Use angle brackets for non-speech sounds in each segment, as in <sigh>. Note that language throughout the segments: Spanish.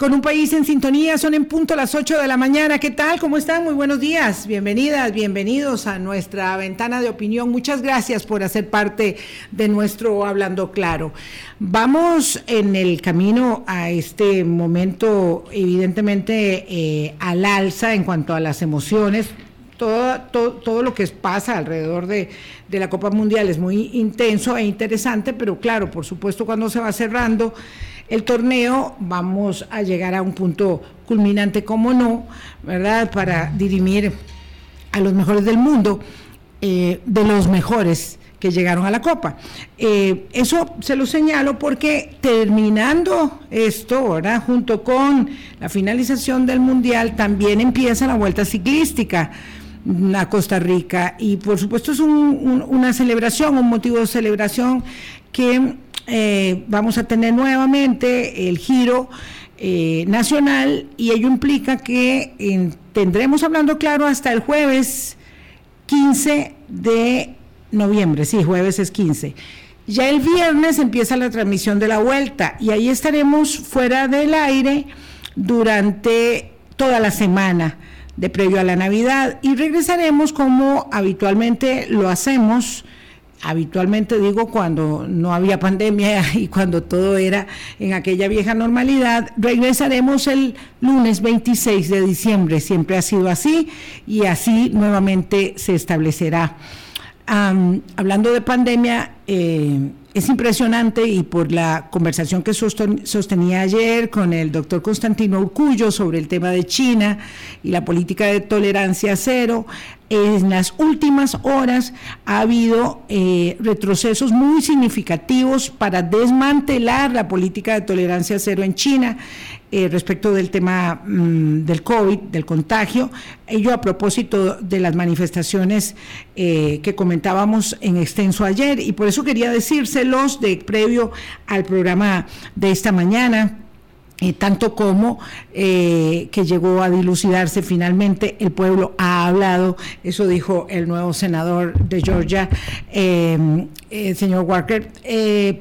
con un país en sintonía. Son en punto las 8 de la mañana. ¿Qué tal? ¿Cómo están? Muy buenos días. Bienvenidas, bienvenidos a nuestra ventana de opinión. Muchas gracias por hacer parte de nuestro Hablando Claro. Vamos en el camino a este momento, evidentemente, eh, al alza en cuanto a las emociones. Todo, todo, todo, lo que pasa alrededor de, de, la Copa Mundial es muy intenso e interesante, pero claro, por supuesto, cuando se va cerrando el torneo, vamos a llegar a un punto culminante, como no, ¿verdad? Para dirimir a los mejores del mundo, eh, de los mejores que llegaron a la Copa. Eh, eso se lo señalo porque terminando esto, ¿verdad? junto con la finalización del Mundial, también empieza la vuelta ciclística a Costa Rica y por supuesto es una celebración, un motivo de celebración que eh, vamos a tener nuevamente el giro eh, nacional y ello implica que tendremos hablando claro hasta el jueves 15 de noviembre, sí, jueves es 15. Ya el viernes empieza la transmisión de la vuelta y ahí estaremos fuera del aire durante toda la semana de previo a la Navidad y regresaremos como habitualmente lo hacemos habitualmente digo cuando no había pandemia <laughs> y cuando todo era en aquella vieja normalidad, regresaremos el lunes 26 de diciembre, siempre ha sido así y así nuevamente se establecerá. Hablando de pandemia, eh, es impresionante y por la conversación que sostenía ayer con el doctor Constantino Urcullo sobre el tema de China y la política de tolerancia cero, en las últimas horas ha habido eh, retrocesos muy significativos para desmantelar la política de tolerancia cero en China eh, respecto del tema mm, del COVID, del contagio. Ello a propósito de las manifestaciones eh, que comentábamos en extenso ayer y por eso quería decírselos de previo al programa de esta mañana eh, tanto como eh, que llegó a dilucidarse finalmente, el pueblo ha hablado, eso dijo el nuevo senador de Georgia, eh, señor Walker,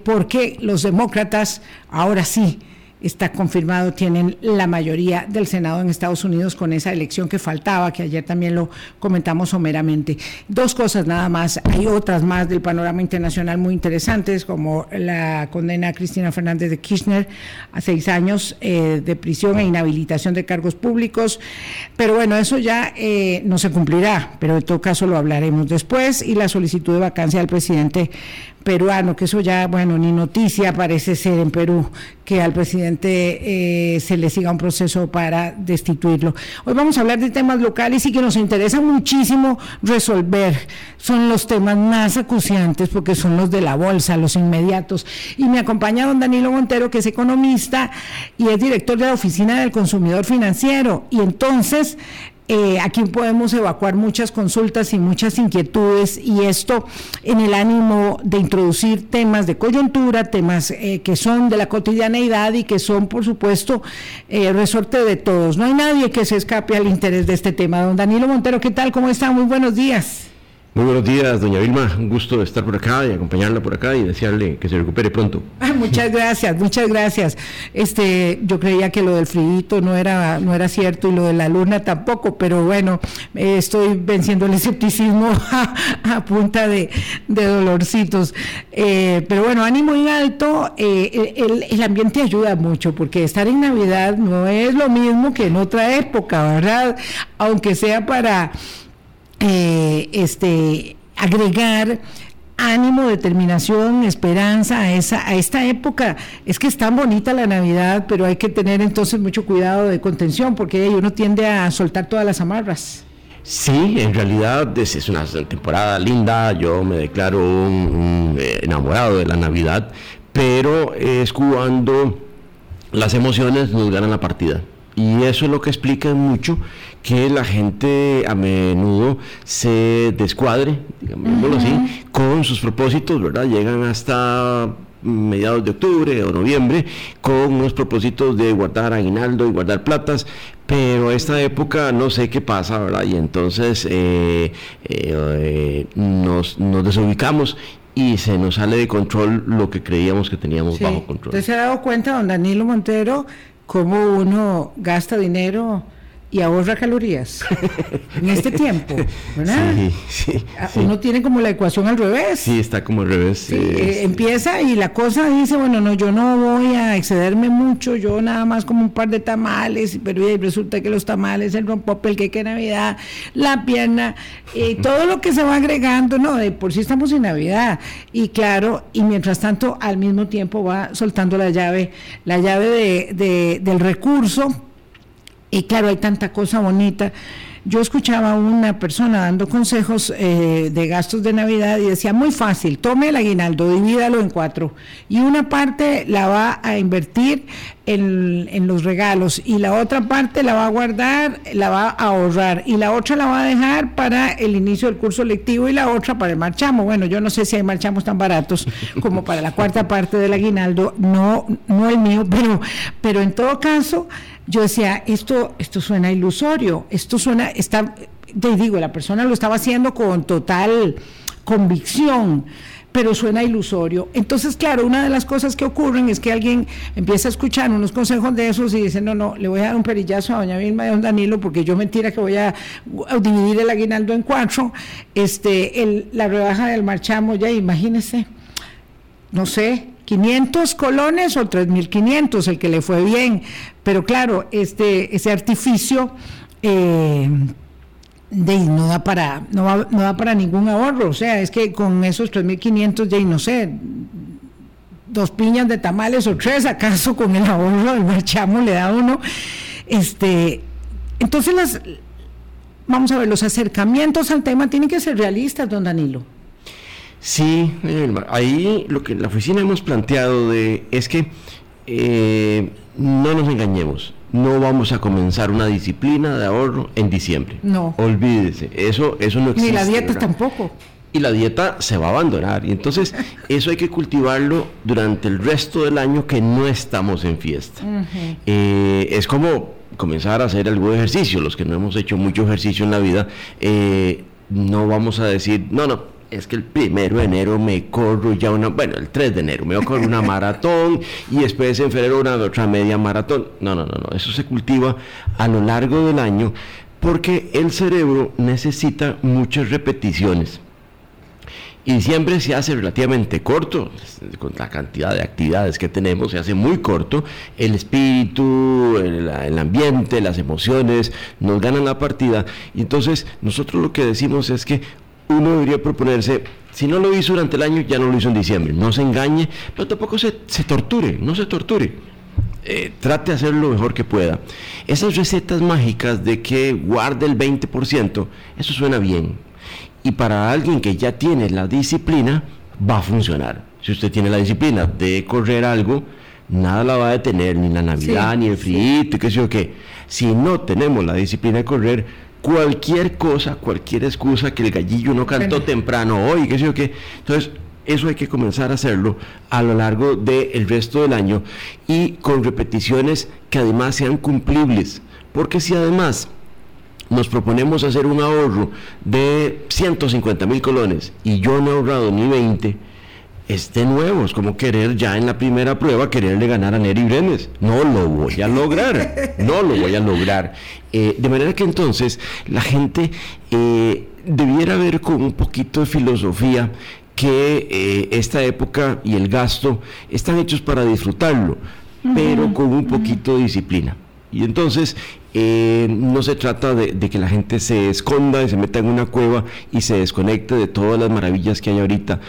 porque los demócratas ahora sí está confirmado, tienen la mayoría del Senado en Estados Unidos con esa elección que faltaba, que ayer también lo comentamos someramente. Dos cosas nada más, hay otras más del panorama internacional muy interesantes, como la condena a Cristina Fernández de Kirchner a seis años eh, de prisión e inhabilitación de cargos públicos, pero bueno, eso ya eh, no se cumplirá, pero en todo caso lo hablaremos después, y la solicitud de vacancia del presidente peruano, que eso ya, bueno, ni noticia parece ser en Perú, que al presidente eh, se le siga un proceso para destituirlo. Hoy vamos a hablar de temas locales y que nos interesa muchísimo resolver. Son los temas más acuciantes porque son los de la bolsa, los inmediatos. Y me acompaña don Danilo Montero, que es economista y es director de la Oficina del Consumidor Financiero. Y entonces eh, aquí podemos evacuar muchas consultas y muchas inquietudes y esto en el ánimo de introducir temas de coyuntura, temas eh, que son de la cotidianeidad y que son, por supuesto, eh, resorte de todos. No hay nadie que se escape al interés de este tema. Don Danilo Montero, ¿qué tal? ¿Cómo está? Muy buenos días. Muy buenos días, doña Vilma. Un gusto estar por acá y acompañarla por acá y desearle que se recupere pronto. <laughs> muchas gracias, muchas gracias. Este, yo creía que lo del frío no era, no era cierto y lo de la luna tampoco, pero bueno, estoy venciendo el escepticismo <laughs> a, punta de, dolorcitos. Eh, pero bueno, ánimo en alto, eh, el, el ambiente ayuda mucho porque estar en Navidad no es lo mismo que en otra época, ¿verdad? Aunque sea para eh, este, agregar ánimo, determinación, esperanza a, esa, a esta época. Es que es tan bonita la Navidad, pero hay que tener entonces mucho cuidado de contención porque uno tiende a soltar todas las amarras. Sí, en realidad es, una temporada linda, yo me declaro un, eh, enamorado de la Navidad, pero es cuando las emociones nos ganan la partida. Y eso es lo que explica mucho que la gente a menudo se descuadre, digámoslo así, con sus propósitos, ¿verdad? Llegan hasta mediados de octubre o noviembre con unos propósitos de guardar aguinaldo y guardar platas, pero esta época no sé qué pasa, ¿verdad? Y entonces eh, eh, nos, nos desubicamos y se nos sale de control lo que creíamos que teníamos bajo control. ¿Usted se ha dado cuenta, don Danilo Montero, cómo uno gasta dinero y ahorra calorías en este tiempo, ¿verdad? <laughs> Sí, ah, sí, Uno tiene como la ecuación al revés. Sí, está como al revés. Eh, empieza y la cosa dice, bueno, no, yo no voy a excederme mucho, yo nada más como un par de tamales, pero resulta que los tamales, el rompopel, el queque de Navidad, la pierna, eh, todo lo que se va agregando, no, de por sí estamos en Navidad. Y claro, y mientras tanto, al mismo tiempo va soltando la llave, la llave de, del recurso y claro, hay tanta cosa bonita. Yo escuchaba a una persona dando consejos eh, de gastos de Navidad y decía, muy fácil, tome el aguinaldo, divídalo en cuatro y una parte la va a invertir en, en, los regalos y la otra parte la va a guardar, la va a ahorrar y la otra la va a dejar para el inicio del curso lectivo y la otra para el marchamo. Bueno, yo no sé si hay marchamos tan baratos como para la cuarta parte del aguinaldo, no, no el mío, pero, pero en todo caso yo decía, esto, esto suena ilusorio, esto suena, está, te digo, la persona lo estaba haciendo con total convicción, pero suena ilusorio. Entonces, claro, una de las cosas que ocurren es que alguien empieza a escuchar unos consejos de esos y dice, no, no, le voy a dar un perillazo a doña Vilma y a don Danilo porque yo mentira que voy a, dividir el aguinaldo en cuatro, este, el, la rebaja del marchamo, ya imagínese, no sé, 500 colones o 3.500, el que le fue bien. Pero claro, este, ese artificio eh, de, no, da para, no, no da para ningún ahorro. O sea, es que con esos 3.500, ya no sé, dos piñas de tamales o tres, acaso con el ahorro del marchamo le da uno. Este, entonces, las, vamos a ver, los acercamientos al tema tienen que ser realistas, don Danilo. Sí, ahí lo que la oficina hemos planteado de, es que eh, no nos engañemos, no vamos a comenzar una disciplina de ahorro en diciembre. No. Olvídese, eso, eso no existe. Ni la dieta tampoco. Y la dieta se va a abandonar. Y entonces <laughs> eso hay que cultivarlo durante el resto del año que no estamos en fiesta. Eh, es como comenzar a hacer algún ejercicio. Los que no hemos hecho mucho ejercicio en la vida, eh, no vamos a decir, no, no, es que el primero de enero me corro ya una, bueno, el 3 de enero me voy a correr una maratón y después en febrero una otra media maratón. No, no, no, no, eso se cultiva a lo largo del año porque el cerebro necesita muchas repeticiones. Y diciembre se hace relativamente corto, con la cantidad de actividades que tenemos, se hace muy corto. El espíritu, el, el, ambiente, las emociones nos ganan la partida. Y entonces nosotros lo que decimos es que uno debería proponerse, si no lo hizo durante el año, ya no lo hizo en diciembre. No se engañe, pero tampoco se, torture, no se torture. Eh, trate de hacer lo mejor que pueda. Esas recetas mágicas de que guarde el 20%, eso suena bien. Y para alguien que ya tiene la disciplina, va a funcionar. Si usted tiene la disciplina de correr algo, nada la va a detener, ni la Navidad, ni el frío, qué sé yo qué. Si no tenemos la disciplina de correr, cualquier cosa, cualquier excusa que el gallillo no cantó temprano hoy, qué sé yo qué. Entonces, eso hay que comenzar a hacerlo a lo largo del resto del año y con repeticiones que además sean cumplibles. Porque si además nos proponemos hacer un ahorro de 150 mil colones y yo no he ahorrado ni 20, es de nuevo, es como querer ya en la primera prueba quererle ganar a Neri Brenes. No lo voy a lograr, no lo voy a lograr. Eh, de manera que entonces la gente eh, debiera ver con un poquito de filosofía que eh, esta época y el gasto están hechos para disfrutarlo, pero con un poquito de disciplina. Y entonces no se trata de, de, que la gente se esconda y se meta en una cueva y se desconecte de todas las maravillas que hay ahorita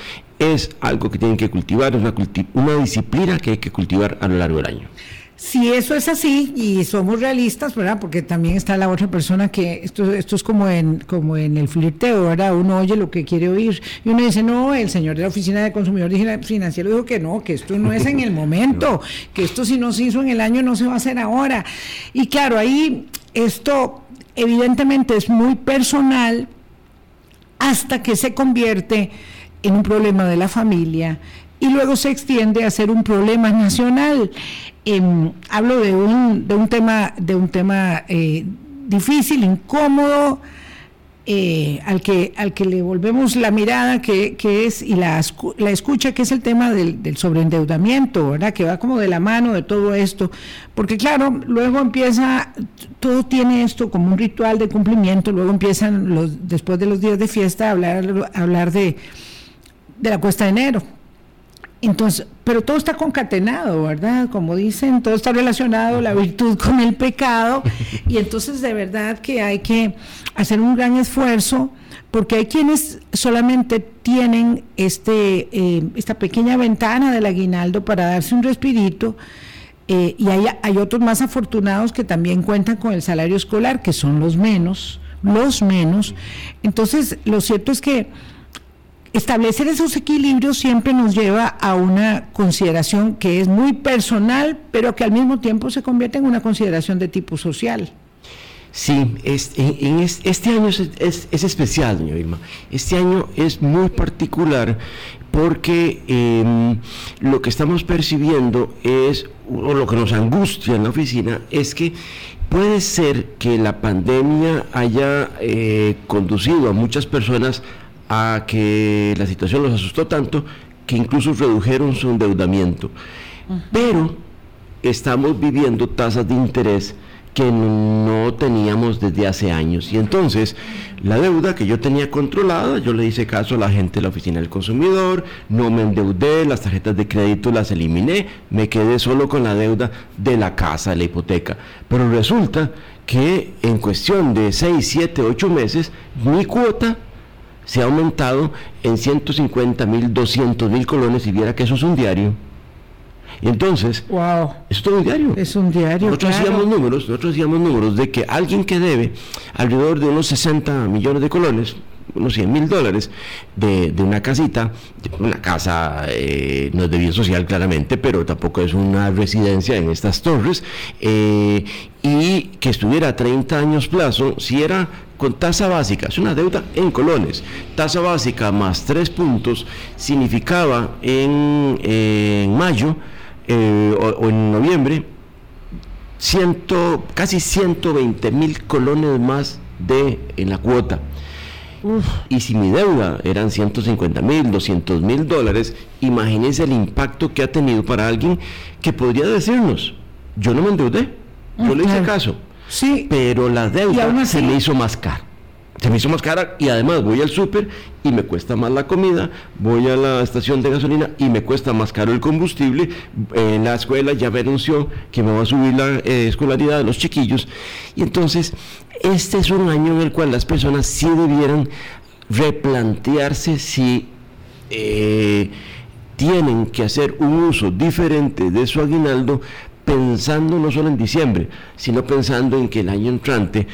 es algo que tienen que cultivar, es una, una disciplina que hay que cultivar a lo largo del año. Si eso es así y somos realistas, ¿verdad? Porque también está la otra persona que esto, esto es como en, como en el flirteo, ¿verdad? Uno oye lo que quiere oír y uno dice, no, el señor de la Oficina de Consumidor Financiero dijo que no, que esto no es en el momento, <laughs> que esto si no se hizo en el año no se va a hacer ahora. Y claro, ahí esto evidentemente es muy personal hasta que se convierte en un problema de la familia y luego se extiende a ser un problema nacional. Em, hablo de un, de un tema, de un tema eh, difícil, incómodo, eh, al, que, al que le volvemos la mirada que, es y la, la, escucha, que es el tema del, sobreendeudamiento, ¿verdad? Que va como de la mano de todo esto. Porque claro, luego empieza, todo tiene esto como un ritual de cumplimiento, luego empiezan los, después de los días de fiesta hablar, a hablar de, de la cuesta de enero entonces, pero todo está concatenado, ¿verdad? Como dicen, todo está relacionado, la virtud con el pecado, y entonces de verdad que hay que hacer un gran esfuerzo, porque hay quienes solamente tienen este, eh, esta pequeña ventana del aguinaldo para darse un respirito, eh, y hay, hay otros más afortunados que también cuentan con el salario escolar, que son los menos, los menos. Entonces, lo cierto es que establecer esos equilibrios siempre nos lleva a una consideración que es muy personal, pero que al mismo tiempo se convierte en una consideración de tipo social. Sí, en, este año es, especial, doña Vilma. Este año es muy particular porque em, lo que estamos percibiendo es, o lo que nos angustia en la oficina, es que puede ser que la pandemia haya eh, conducido a muchas personas a que la situación los asustó tanto que incluso redujeron su endeudamiento. Pero estamos viviendo tasas de interés que no teníamos desde hace años. Y entonces, la deuda que yo tenía controlada, yo le hice caso a la gente de la oficina del consumidor, no me endeudé, las tarjetas de crédito las eliminé, me quedé solo con la deuda de la casa, de la hipoteca. Pero resulta que en cuestión de 6, 7, 8 meses, mi cuota se ha aumentado en 150 mil, 200 mil colones y viera que eso es un diario. Y entonces, wow. es todo un diario. Es un diario. Nosotros hacíamos números, nosotros hacíamos números de que alguien que debe alrededor de unos 60 millones de colones, unos 100 mil dólares, de, una casita, una casa eh, no es de bien social claramente, pero tampoco es una residencia en estas torres, eh, y que estuviera a 30 años plazo, si era con tasa básica, es una deuda en colones, tasa básica más tres puntos, significaba en, mayo eh, o, en noviembre ciento, casi 120 mil colones más de en la cuota. Y si mi deuda eran 150 mil, 200 mil dólares, imagínense el impacto que ha tenido para alguien que podría decirnos, yo no me endeudé, yo le hice caso, Sí. Pero la deuda se me hizo más cara. Se me hizo más cara y además voy al súper y me cuesta más la comida, voy a la estación de gasolina y me cuesta más caro el combustible. En la escuela ya me anunció que me va a subir la eh, escolaridad de los chiquillos. Y entonces, este es un año en el cual las personas sí debieran replantearse si eh, tienen que hacer un uso diferente de su aguinaldo pensando no solo en diciembre, sino pensando en que el año entrante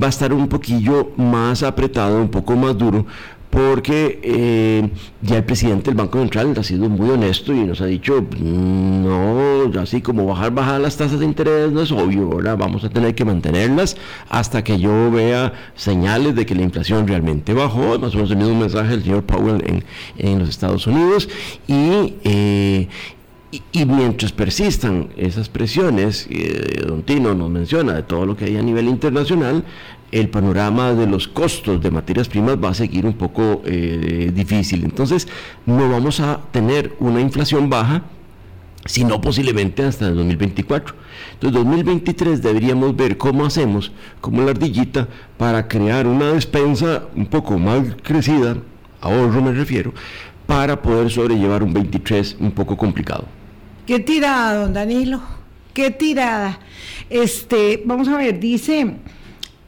va a estar un poquillo más apretado, un poco más duro, porque eh, ya el presidente del Banco Central ha sido muy honesto y nos ha dicho, no, así como bajar, bajar las tasas de interés no es obvio, ahora vamos a tener que mantenerlas hasta que yo vea señales de que la inflación realmente bajó, más o menos el mismo mensaje del señor Powell en, en los Estados Unidos, y, eh, y, mientras persistan esas presiones, eh, don Tino nos menciona de todo lo que hay a nivel internacional, el panorama de los costos de materias primas va a seguir un poco eh, difícil. Entonces, no vamos a tener una inflación baja, sino posiblemente hasta el 2024. Entonces, 2023 deberíamos ver cómo hacemos, como la ardillita, para crear una despensa un poco más crecida, ahorro me refiero, para poder sobrellevar un 23 un poco complicado. Qué tirada, don Danilo. Qué tirada. Este, vamos a ver, dice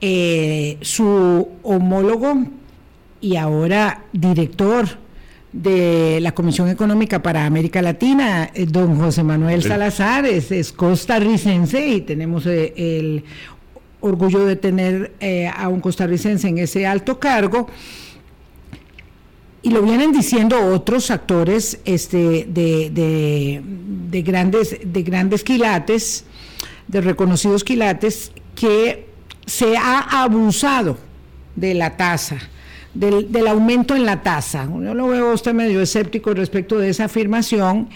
eh, su homólogo y ahora director de la Comisión Económica para América Latina, eh, don José Manuel Salazar, es, costarricense y tenemos eh, el orgullo de tener a un costarricense en ese alto cargo y lo vienen diciendo otros actores este, de, grandes, de grandes quilates, de reconocidos quilates, que se ha abusado de la tasa, del, aumento en la tasa. Yo lo veo usted medio escéptico respecto de esa afirmación,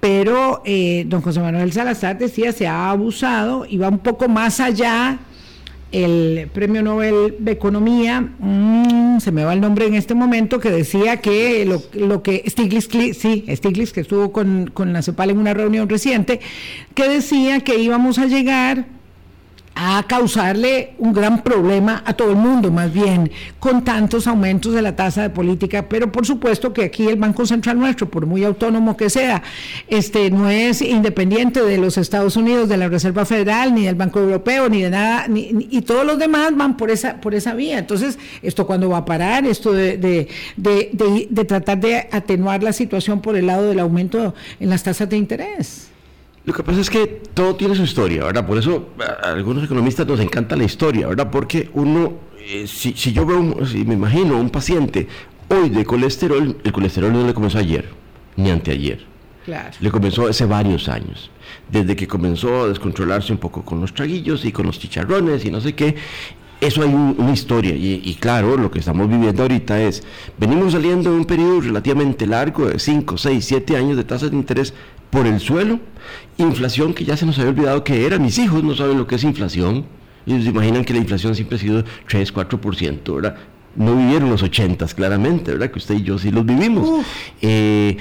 pero eh, don José Manuel Salazar decía se ha abusado y va un poco más allá el premio Nobel de Economía, mm, se me va el nombre en este momento, que decía que lo, lo que Stiglitz, sí, Stiglitz, que estuvo con, con la CEPAL en una reunión reciente, que decía que íbamos a llegar a causarle un gran problema a todo el mundo, más bien, con tantos aumentos de la tasa de política, pero por supuesto que aquí el Banco Central nuestro, por muy autónomo que sea, este no es independiente de los Estados Unidos, de la Reserva Federal, ni del Banco Europeo, ni de nada, ni, y todos los demás van por esa, por esa vía. Entonces, ¿esto cuándo va a parar? Esto de, de, de, de tratar de atenuar la situación por el lado del aumento en las tasas de interés. Lo que pasa es que todo tiene su historia, ¿verdad? Por eso a algunos economistas nos encanta la historia, ¿verdad? Porque uno, eh, si, yo veo, si me imagino un paciente hoy de colesterol, el colesterol no le comenzó ayer, ni anteayer. Claro. Le comenzó hace varios años, desde que comenzó a descontrolarse un poco con los traguillos y con los chicharrones y no sé qué. Eso hay una historia y, y, claro, lo que estamos viviendo ahorita es, venimos saliendo de un periodo relativamente largo de 5, 6, 7 años de tasas de interés por el suelo, inflación que ya se nos había olvidado que era, mis hijos no saben lo que es inflación, ellos se imaginan que la inflación siempre ha sido 3, 4%, ¿verdad? No vivieron los 80 claramente, ¿verdad? Que usted y yo sí los vivimos. Eh,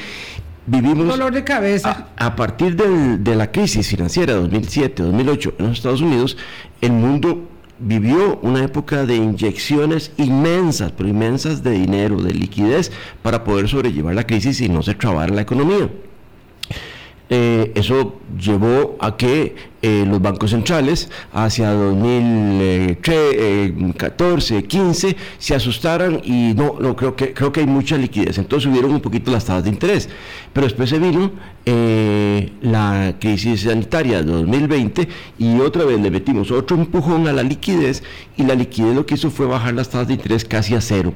vivimos... Dolor de cabeza. A, partir de la crisis financiera 2007-2008 en los Estados Unidos, el mundo vivió una época de inyecciones inmensas, pero inmensas de dinero, de liquidez, para poder sobrellevar la crisis y no se trabara la economía. Eh, eso llevó a que eh, los bancos centrales hacia 2014, 15 se asustaran y no, no creo que creo que hay mucha liquidez, entonces subieron un poquito las tasas de interés, pero después se vino eh, la crisis sanitaria de 2020 y otra vez le metimos otro empujón a la liquidez y la liquidez lo que hizo fue bajar las tasas de interés casi a cero.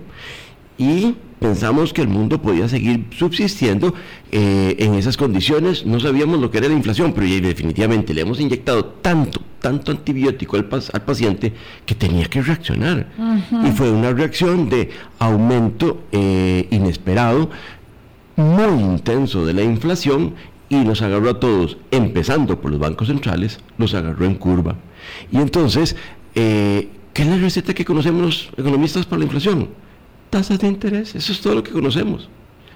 Y pensamos que el mundo podía seguir subsistiendo eh, en esas condiciones. No sabíamos lo que era la inflación, pero definitivamente le hemos inyectado tanto, tanto antibiótico al, al paciente que tenía que reaccionar. Y fue una reacción de aumento eh, inesperado, muy intenso de la inflación y nos agarró a todos, empezando por los bancos centrales, nos agarró en curva. Y entonces, eh, ¿qué es la receta que conocemos los economistas para la inflación? Tasas de interés. Eso es todo lo que conocemos.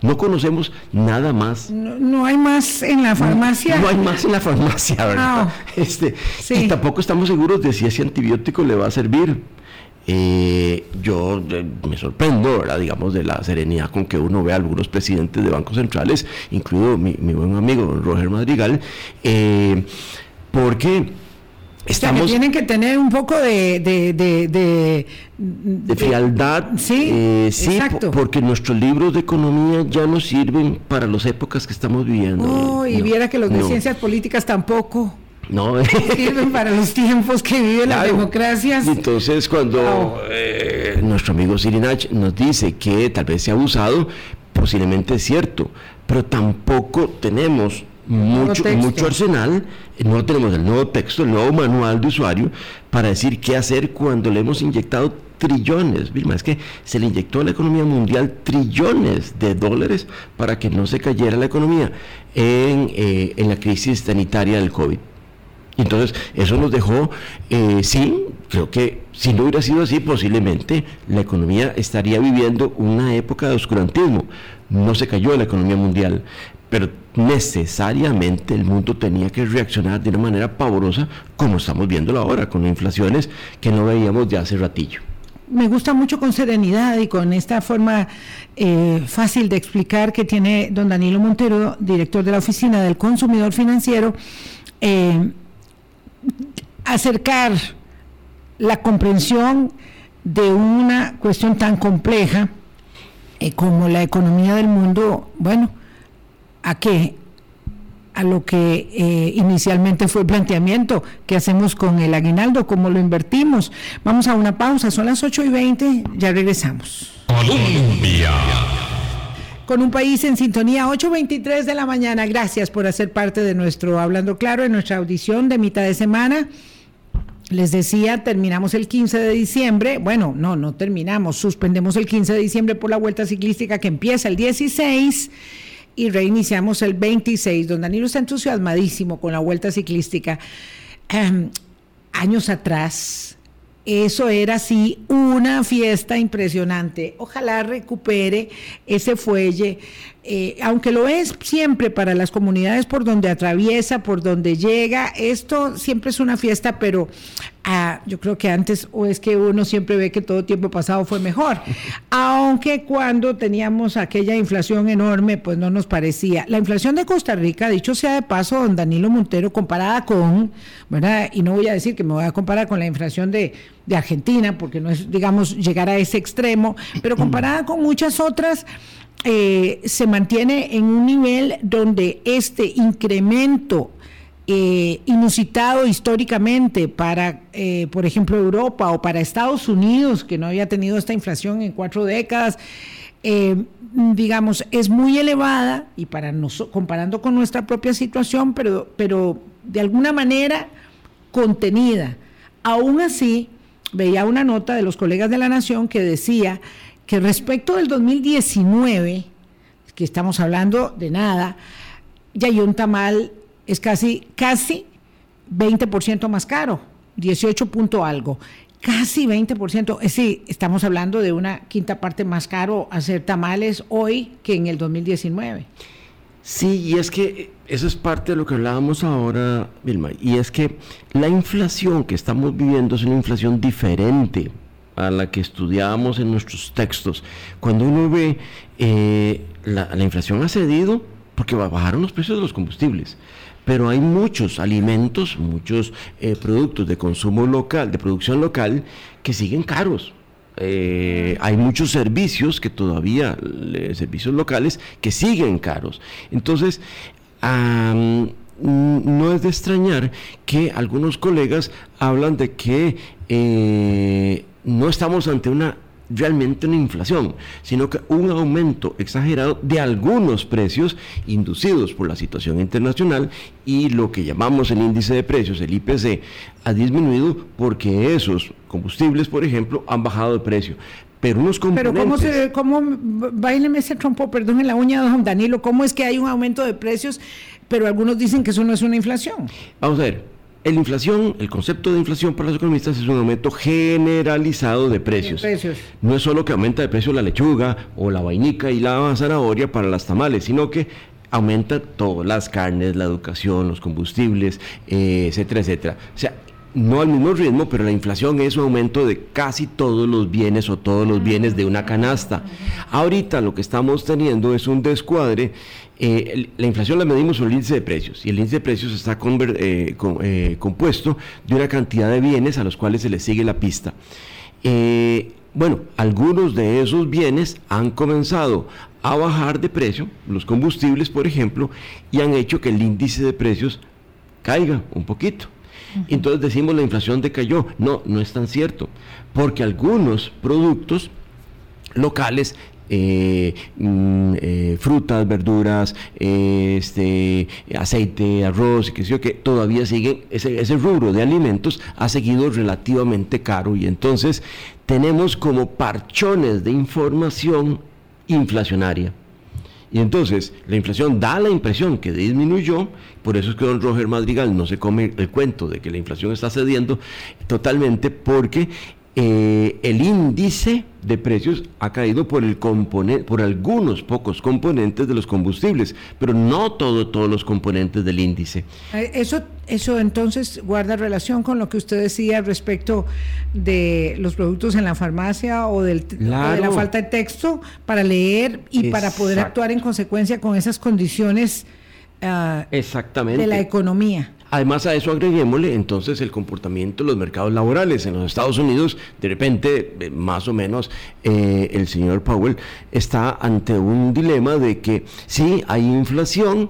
No conocemos nada más. No, hay más en la farmacia. No, hay más en la farmacia, ¿verdad? <laughs> Este, Y tampoco estamos seguros de si ese antibiótico le va a servir. Eh, yo eh, me sorprendo, ¿verdad? digamos, de la serenidad con que uno ve a algunos presidentes de bancos centrales, incluido mi, buen amigo Roger Madrigal, eh, porque Estamos, tienen que tener un poco de... De, de, de, frialdad. Sí, eh, sí porque nuestros libros de economía ya no sirven para las épocas que estamos viviendo. Oh, y viera que los de ciencias políticas tampoco. No. <laughs> sirven para los tiempos que viven las democracias. Entonces, cuando eh, nuestro amigo Sirinach nos dice que tal vez se ha abusado, posiblemente es cierto, pero tampoco tenemos mucho, mucho arsenal, no tenemos el nuevo texto, el nuevo manual de usuario para decir qué hacer cuando le hemos inyectado trillones, Vilma, es que se le inyectó a la economía mundial trillones de dólares para que no se cayera la economía en, eh, en la crisis sanitaria del COVID. Entonces, eso nos dejó, eh, sí, creo que si no hubiera sido así, posiblemente la economía estaría viviendo una época de oscurantismo. No se cayó la economía mundial, pero necesariamente el mundo tenía que reaccionar de una manera pavorosa, como estamos viéndolo ahora, con inflaciones que no veíamos de hace ratillo. Me gusta mucho con serenidad y con esta forma eh, fácil de explicar que tiene don Danilo Montero, director de la Oficina del Consumidor Financiero, eh, acercar la comprensión de una cuestión tan compleja eh, como la economía del mundo, bueno, a qué? A lo que eh, inicialmente fue el planteamiento, ¿qué hacemos con el aguinaldo? ¿Cómo lo invertimos? Vamos a una pausa, son las 8 y 20, ya regresamos. Colombia. Con un país en sintonía, 8.23 de la mañana. Gracias por hacer parte de nuestro Hablando Claro, en nuestra audición de mitad de semana. Les decía, terminamos el 15 de diciembre. Bueno, no, no terminamos. Suspendemos el 15 de diciembre por la vuelta ciclística que empieza el 16 y reiniciamos el 26. Don Danilo está entusiasmadísimo con la vuelta ciclística. Em, años atrás, eso era así una fiesta impresionante. Ojalá recupere ese fuelle, eh, aunque lo es siempre para las comunidades por donde atraviesa, por donde llega. Esto siempre es una fiesta, pero ah, yo creo que antes o es que uno siempre ve que todo tiempo pasado fue mejor. <laughs> Aunque cuando teníamos aquella inflación enorme, pues no nos parecía. La inflación de Costa Rica, dicho sea de paso, don Danilo Montero, comparada con, ¿verdad? Y no voy a decir que me voy a comparar con la inflación de de Argentina, porque no es, digamos, llegar a ese extremo, pero comparada con muchas otras, eh, se mantiene en un nivel donde este incremento eh, inusitado históricamente para, eh, por ejemplo, Europa o para Estados Unidos, que no había tenido esta inflación en cuatro décadas, digamos, es muy elevada y para comparando con nuestra propia situación, pero, pero de alguna manera contenida. Aún así, veía una nota de los colegas de la Nación que decía que respecto del 2019, que estamos hablando de nada, ya hay un tamal es casi, casi 20% más caro, 18 punto algo. Casi 20%, es decir, estamos hablando de una quinta parte más caro hacer tamales hoy que en el 2019. Sí, y es que eso es parte de lo que hablábamos ahora, Vilma, y es que la inflación que estamos viviendo es una inflación diferente a la que estudiábamos en nuestros textos. Cuando uno ve eh, la, inflación ha cedido porque bajaron los precios de los combustibles, pero hay muchos alimentos, muchos eh, productos de consumo local, de producción local, que siguen caros. Eh, hay muchos servicios que todavía, servicios locales, que siguen caros. Entonces, no es de extrañar que algunos colegas hablan de que eh, no estamos ante una realmente una inflación, sino que un aumento exagerado de algunos precios inducidos por la situación internacional y lo que llamamos el índice de precios, el IPC, ha disminuido porque esos combustibles, por ejemplo, han bajado de precio. Pero unos componentes... Pero ¿cómo, se, cómo, baileme ese trompo, perdón, en la uña, don Danilo, cómo es que hay un aumento de precios, pero algunos dicen que eso no es una inflación? Vamos a ver, la inflación, el concepto de inflación para los economistas es un aumento generalizado de precios. No es solo que aumenta de precio la lechuga o la vainica y la zanahoria para las tamales, sino que aumenta todo, las carnes, la educación, los combustibles, eh, etcétera, etcétera. O sea, no al mismo ritmo, pero la inflación es un aumento de casi todos los bienes o todos los bienes de una canasta. Ahorita lo que estamos teniendo es un descuadre. Eh, la inflación la medimos sobre el índice de precios y el índice de precios está eh, eh, compuesto de una cantidad de bienes a los cuales se le sigue la pista. bueno, algunos de esos bienes han comenzado a bajar de precio, los combustibles por ejemplo, y han hecho que el índice de precios caiga un poquito. Entonces decimos la inflación decayó. No, no es tan cierto, porque algunos productos locales eh, mm, eh, frutas, verduras, este, aceite, arroz, que sé que todavía siguen, ese rubro de alimentos ha seguido relativamente caro y entonces tenemos como parchones de información inflacionaria. Y entonces la inflación da la impresión que disminuyó, por eso es que don Roger Madrigal no se come el cuento de que la inflación está cediendo totalmente porque eh, el índice de precios ha caído por el componente, por algunos pocos componentes de los combustibles, pero no todo, todos los componentes del índice. Eh, eso, eso entonces guarda relación con lo que usted decía respecto de los productos en la farmacia o, del, de la falta de texto para leer y para poder actuar en consecuencia con esas condiciones ah, Exactamente. de la economía. Además a eso agreguémosle entonces el comportamiento de los mercados laborales. En los Estados Unidos, de repente, eh, más o menos, eh, el señor Powell está ante un dilema de que sí, hay inflación,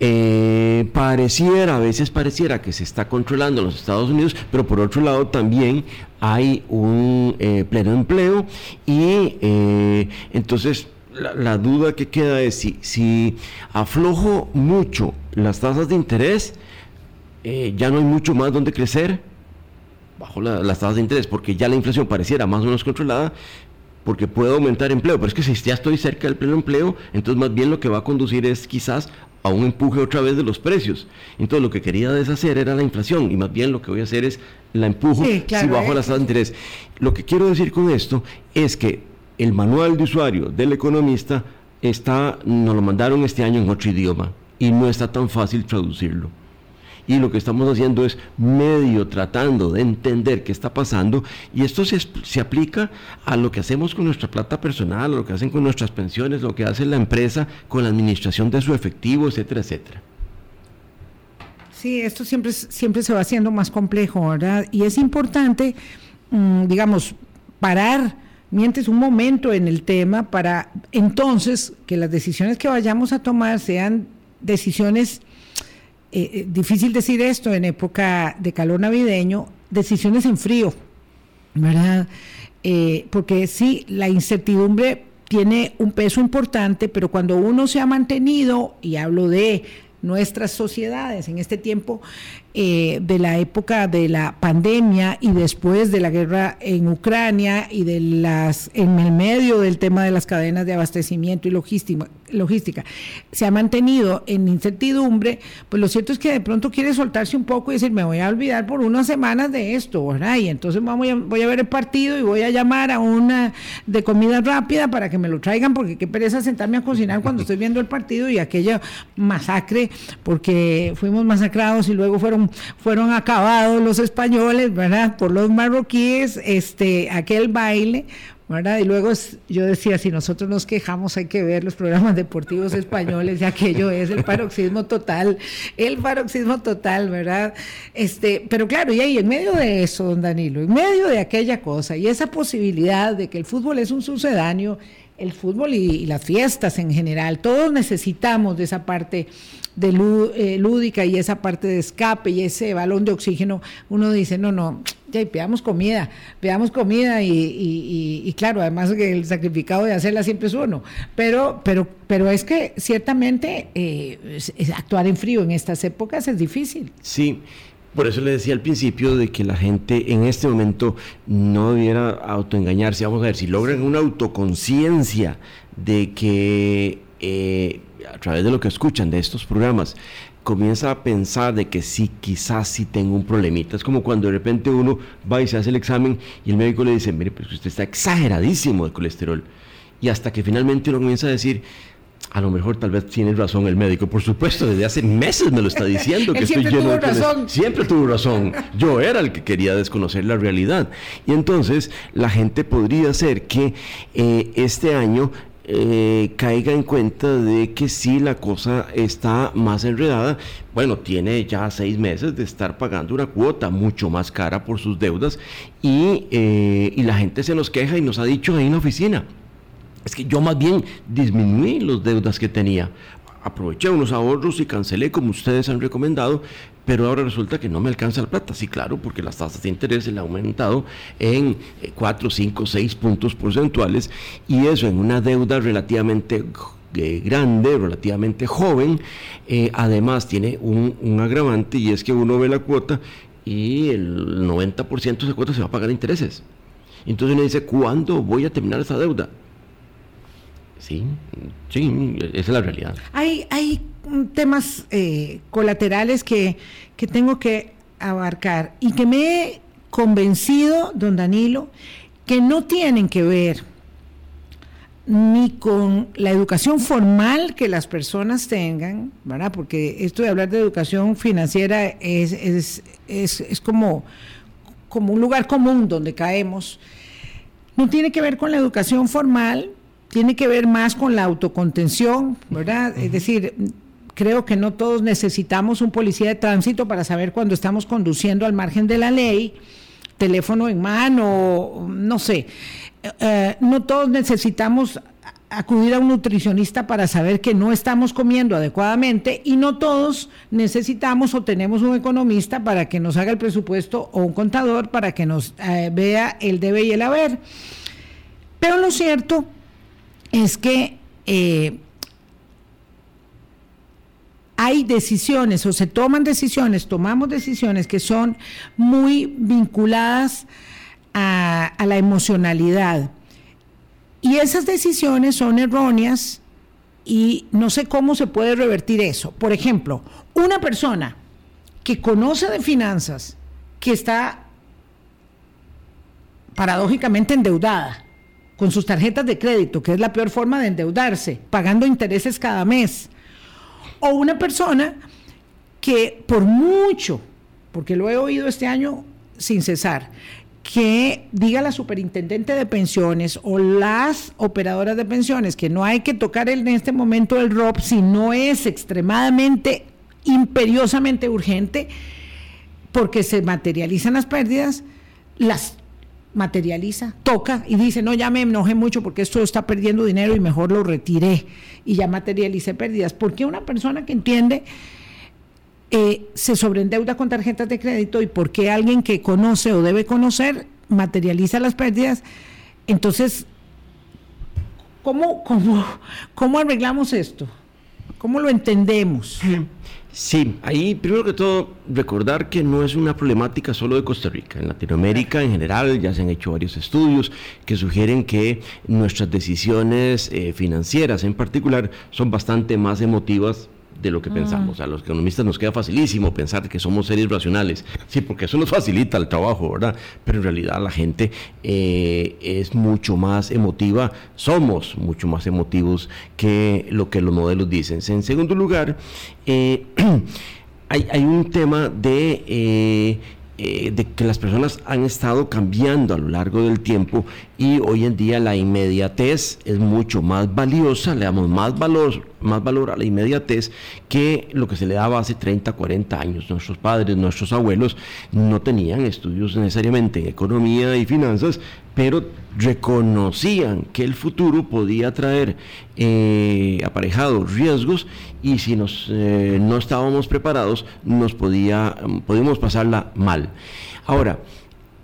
eh, pareciera, a veces pareciera que se está controlando en los Estados Unidos, pero por otro lado también hay un pleno empleo y entonces la, duda que queda es si, si aflojo mucho las tasas de interés, eh, ya no hay mucho más donde crecer bajo las tasas de interés, porque ya la inflación pareciera más o menos controlada, porque puede aumentar empleo, pero es que si ya estoy cerca del pleno empleo, entonces más bien lo que va a conducir es quizás a un empuje otra vez de los precios. Entonces lo que quería deshacer era la inflación y más bien lo que voy a hacer es la empujo si bajo las tasas de interés. Lo que quiero decir con esto es que el manual de usuario del economista está, nos lo mandaron este año en otro idioma y no está tan fácil traducirlo y lo que estamos haciendo es medio tratando de entender qué está pasando y esto se, se aplica a lo que hacemos con nuestra plata personal, lo que hacen con nuestras pensiones, lo que hace la empresa con la administración de su efectivo, etcétera, etcétera. Sí, esto siempre, siempre se va haciendo más complejo, ¿verdad? Y es importante, mm, digamos, parar mientes un momento en el tema para entonces que las decisiones que vayamos a tomar sean decisiones eh, eh, difícil decir esto en época de calor navideño, decisiones en frío, ¿verdad? Eh, porque sí, la incertidumbre tiene un peso importante, pero cuando uno se ha mantenido, y hablo de nuestras sociedades en este tiempo eh, de la época de la pandemia y después de la guerra en Ucrania y de las en el medio del tema de las cadenas de abastecimiento y logística, logística se ha mantenido en incertidumbre, pues lo cierto es que de pronto quiere soltarse un poco y decir, me voy a olvidar por unas semanas de esto, ¿verdad? Y entonces vamos a, voy a ver el partido y voy a llamar a una de comida rápida para que me lo traigan, porque qué pereza sentarme a cocinar cuando estoy viendo el partido y aquella masacre, porque fuimos masacrados y luego fueron fueron, acabados los españoles, ¿verdad? Por los marroquíes, este, aquel baile, ¿verdad? Y luego yo decía, si nosotros nos quejamos hay que ver los programas deportivos españoles y aquello es el paroxismo total, el paroxismo total, ¿verdad? Este, pero claro, y ahí en medio de eso, don Danilo, en medio de aquella cosa y esa posibilidad de que el fútbol es un sucedáneo, el fútbol y las fiestas en general, todos necesitamos de esa parte de eh, lúdica y esa parte de escape y ese balón de oxígeno, uno dice, no, no, ya, veamos comida, veamos comida y, claro, además que el sacrificado de hacerla siempre es uno, pero, pero, pero es que ciertamente eh, actuar en frío en estas épocas es difícil. Sí. Por eso le decía al principio de que la gente en este momento no debiera autoengañarse. Vamos a ver, si logran una autoconciencia de que eh, a través de lo que escuchan de estos programas, comienza a pensar de que sí, quizás sí tengo un problemita. Es como cuando de repente uno va y se hace el examen y el médico le dice, mire, pues usted está exageradísimo de colesterol. Y hasta que finalmente uno comienza a decir, a lo mejor tal vez tiene razón el médico, por supuesto, desde hace meses me lo está diciendo <laughs> que estoy lleno de razón. Siempre tuvo razón. Yo era el que quería desconocer la realidad. Y entonces la gente podría ser que eh, este año eh, caiga en cuenta de que si la cosa está más enredada, bueno, tiene ya seis meses de estar pagando una cuota mucho más cara por sus deudas y, eh, y la gente se nos queja y nos ha dicho ahí en la oficina, es que yo más bien disminuí las deudas que tenía aproveché unos ahorros y cancelé como ustedes han recomendado, pero ahora resulta que no me alcanza la plata. Sí, claro, porque las tasas de interés se han aumentado en 4, 5, 6 puntos porcentuales y eso en una deuda relativamente eh, grande, relativamente joven, eh, además tiene un, un, agravante y es que uno ve la cuota y el 90% de esa cuota se va a pagar intereses. Entonces uno dice, ¿cuándo voy a terminar esa deuda? Sí, sí, esa es la realidad. Hay, hay temas eh, colaterales que, que tengo que abarcar y que me he convencido, don Danilo, que no tienen que ver ni con la educación formal que las personas tengan, ¿verdad? Porque esto de hablar de educación financiera es, es, es, es como, como un lugar común donde caemos. No tiene que ver con la educación formal, tiene que ver más con la autocontención, ¿verdad? Es decir, creo que no todos necesitamos un policía de tránsito para saber cuando estamos conduciendo al margen de la ley, teléfono en mano, no sé. Eh, no todos necesitamos acudir a un nutricionista para saber que no estamos comiendo adecuadamente y no todos necesitamos o tenemos un economista para que nos haga el presupuesto o un contador para que nos eh, vea el debe y el haber. Pero lo cierto es que eh, hay decisiones o se toman decisiones, tomamos decisiones que son muy vinculadas a, la emocionalidad. Y esas decisiones son erróneas y no sé cómo se puede revertir eso. Por ejemplo, una persona que conoce de finanzas, que está paradójicamente endeudada con sus tarjetas de crédito, que es la peor forma de endeudarse, pagando intereses cada mes, o una persona que por mucho, porque lo he oído este año sin cesar, que diga la superintendente de pensiones o las operadoras de pensiones que no hay que tocar en este momento el ROP si no es extremadamente, imperiosamente urgente, porque se materializan las pérdidas, las materializa, toca y dice, no, ya me enojé mucho porque esto está perdiendo dinero y mejor lo retiré y ya materialicé pérdidas. porque una persona que entiende eh, se sobreendeuda con tarjetas de crédito y por qué alguien que conoce o debe conocer materializa las pérdidas. Entonces, ¿cómo, cómo, cómo arreglamos esto? ¿Cómo lo entendemos? Sí, ahí primero que todo recordar que no es una problemática solo de Costa Rica. En Latinoamérica en general ya se han hecho varios estudios que sugieren que nuestras decisiones eh, financieras en particular son bastante más emotivas de lo que pensamos. A los economistas nos queda facilísimo pensar que somos seres racionales, sí, porque eso nos facilita el trabajo, ¿verdad? Pero en realidad la gente eh, es mucho más emotiva, somos mucho más emotivos que lo que los modelos dicen. En segundo lugar, eh, <clears throat> hay, hay, un tema de... Eh, de que las personas han estado cambiando a lo largo del tiempo y hoy en día la inmediatez es mucho más valiosa, le damos más valor, más valor a la inmediatez que lo que se le daba hace 30, 40 años. Nuestros padres, nuestros abuelos no tenían estudios necesariamente en economía y finanzas, pero reconocían que el futuro podía traer eh, aparejados riesgos y si nos, eh, no estábamos preparados nos podía, podíamos pasarla mal. Ahora,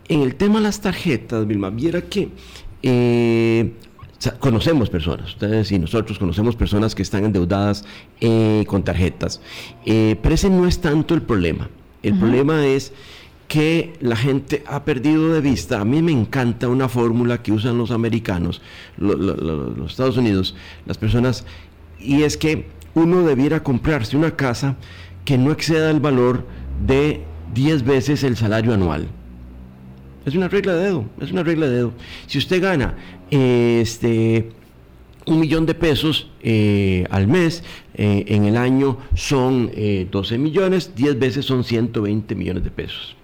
en el tema de las tarjetas, Vilma, viera que eh, conocemos personas, ustedes y nosotros conocemos personas que están endeudadas con tarjetas, pero ese no es tanto el problema. El problema es que la gente ha perdido de vista. A mí me encanta una fórmula que usan los americanos, los Estados Unidos, las personas, y es que uno debiera comprarse una casa que no exceda el valor de 10 veces el salario anual. Es una regla de dedo, es una regla de dedo. Si usted gana este, un millón de pesos eh, al mes, eh, en el año son 12 eh, millones, 10 veces son 120 millones de pesos.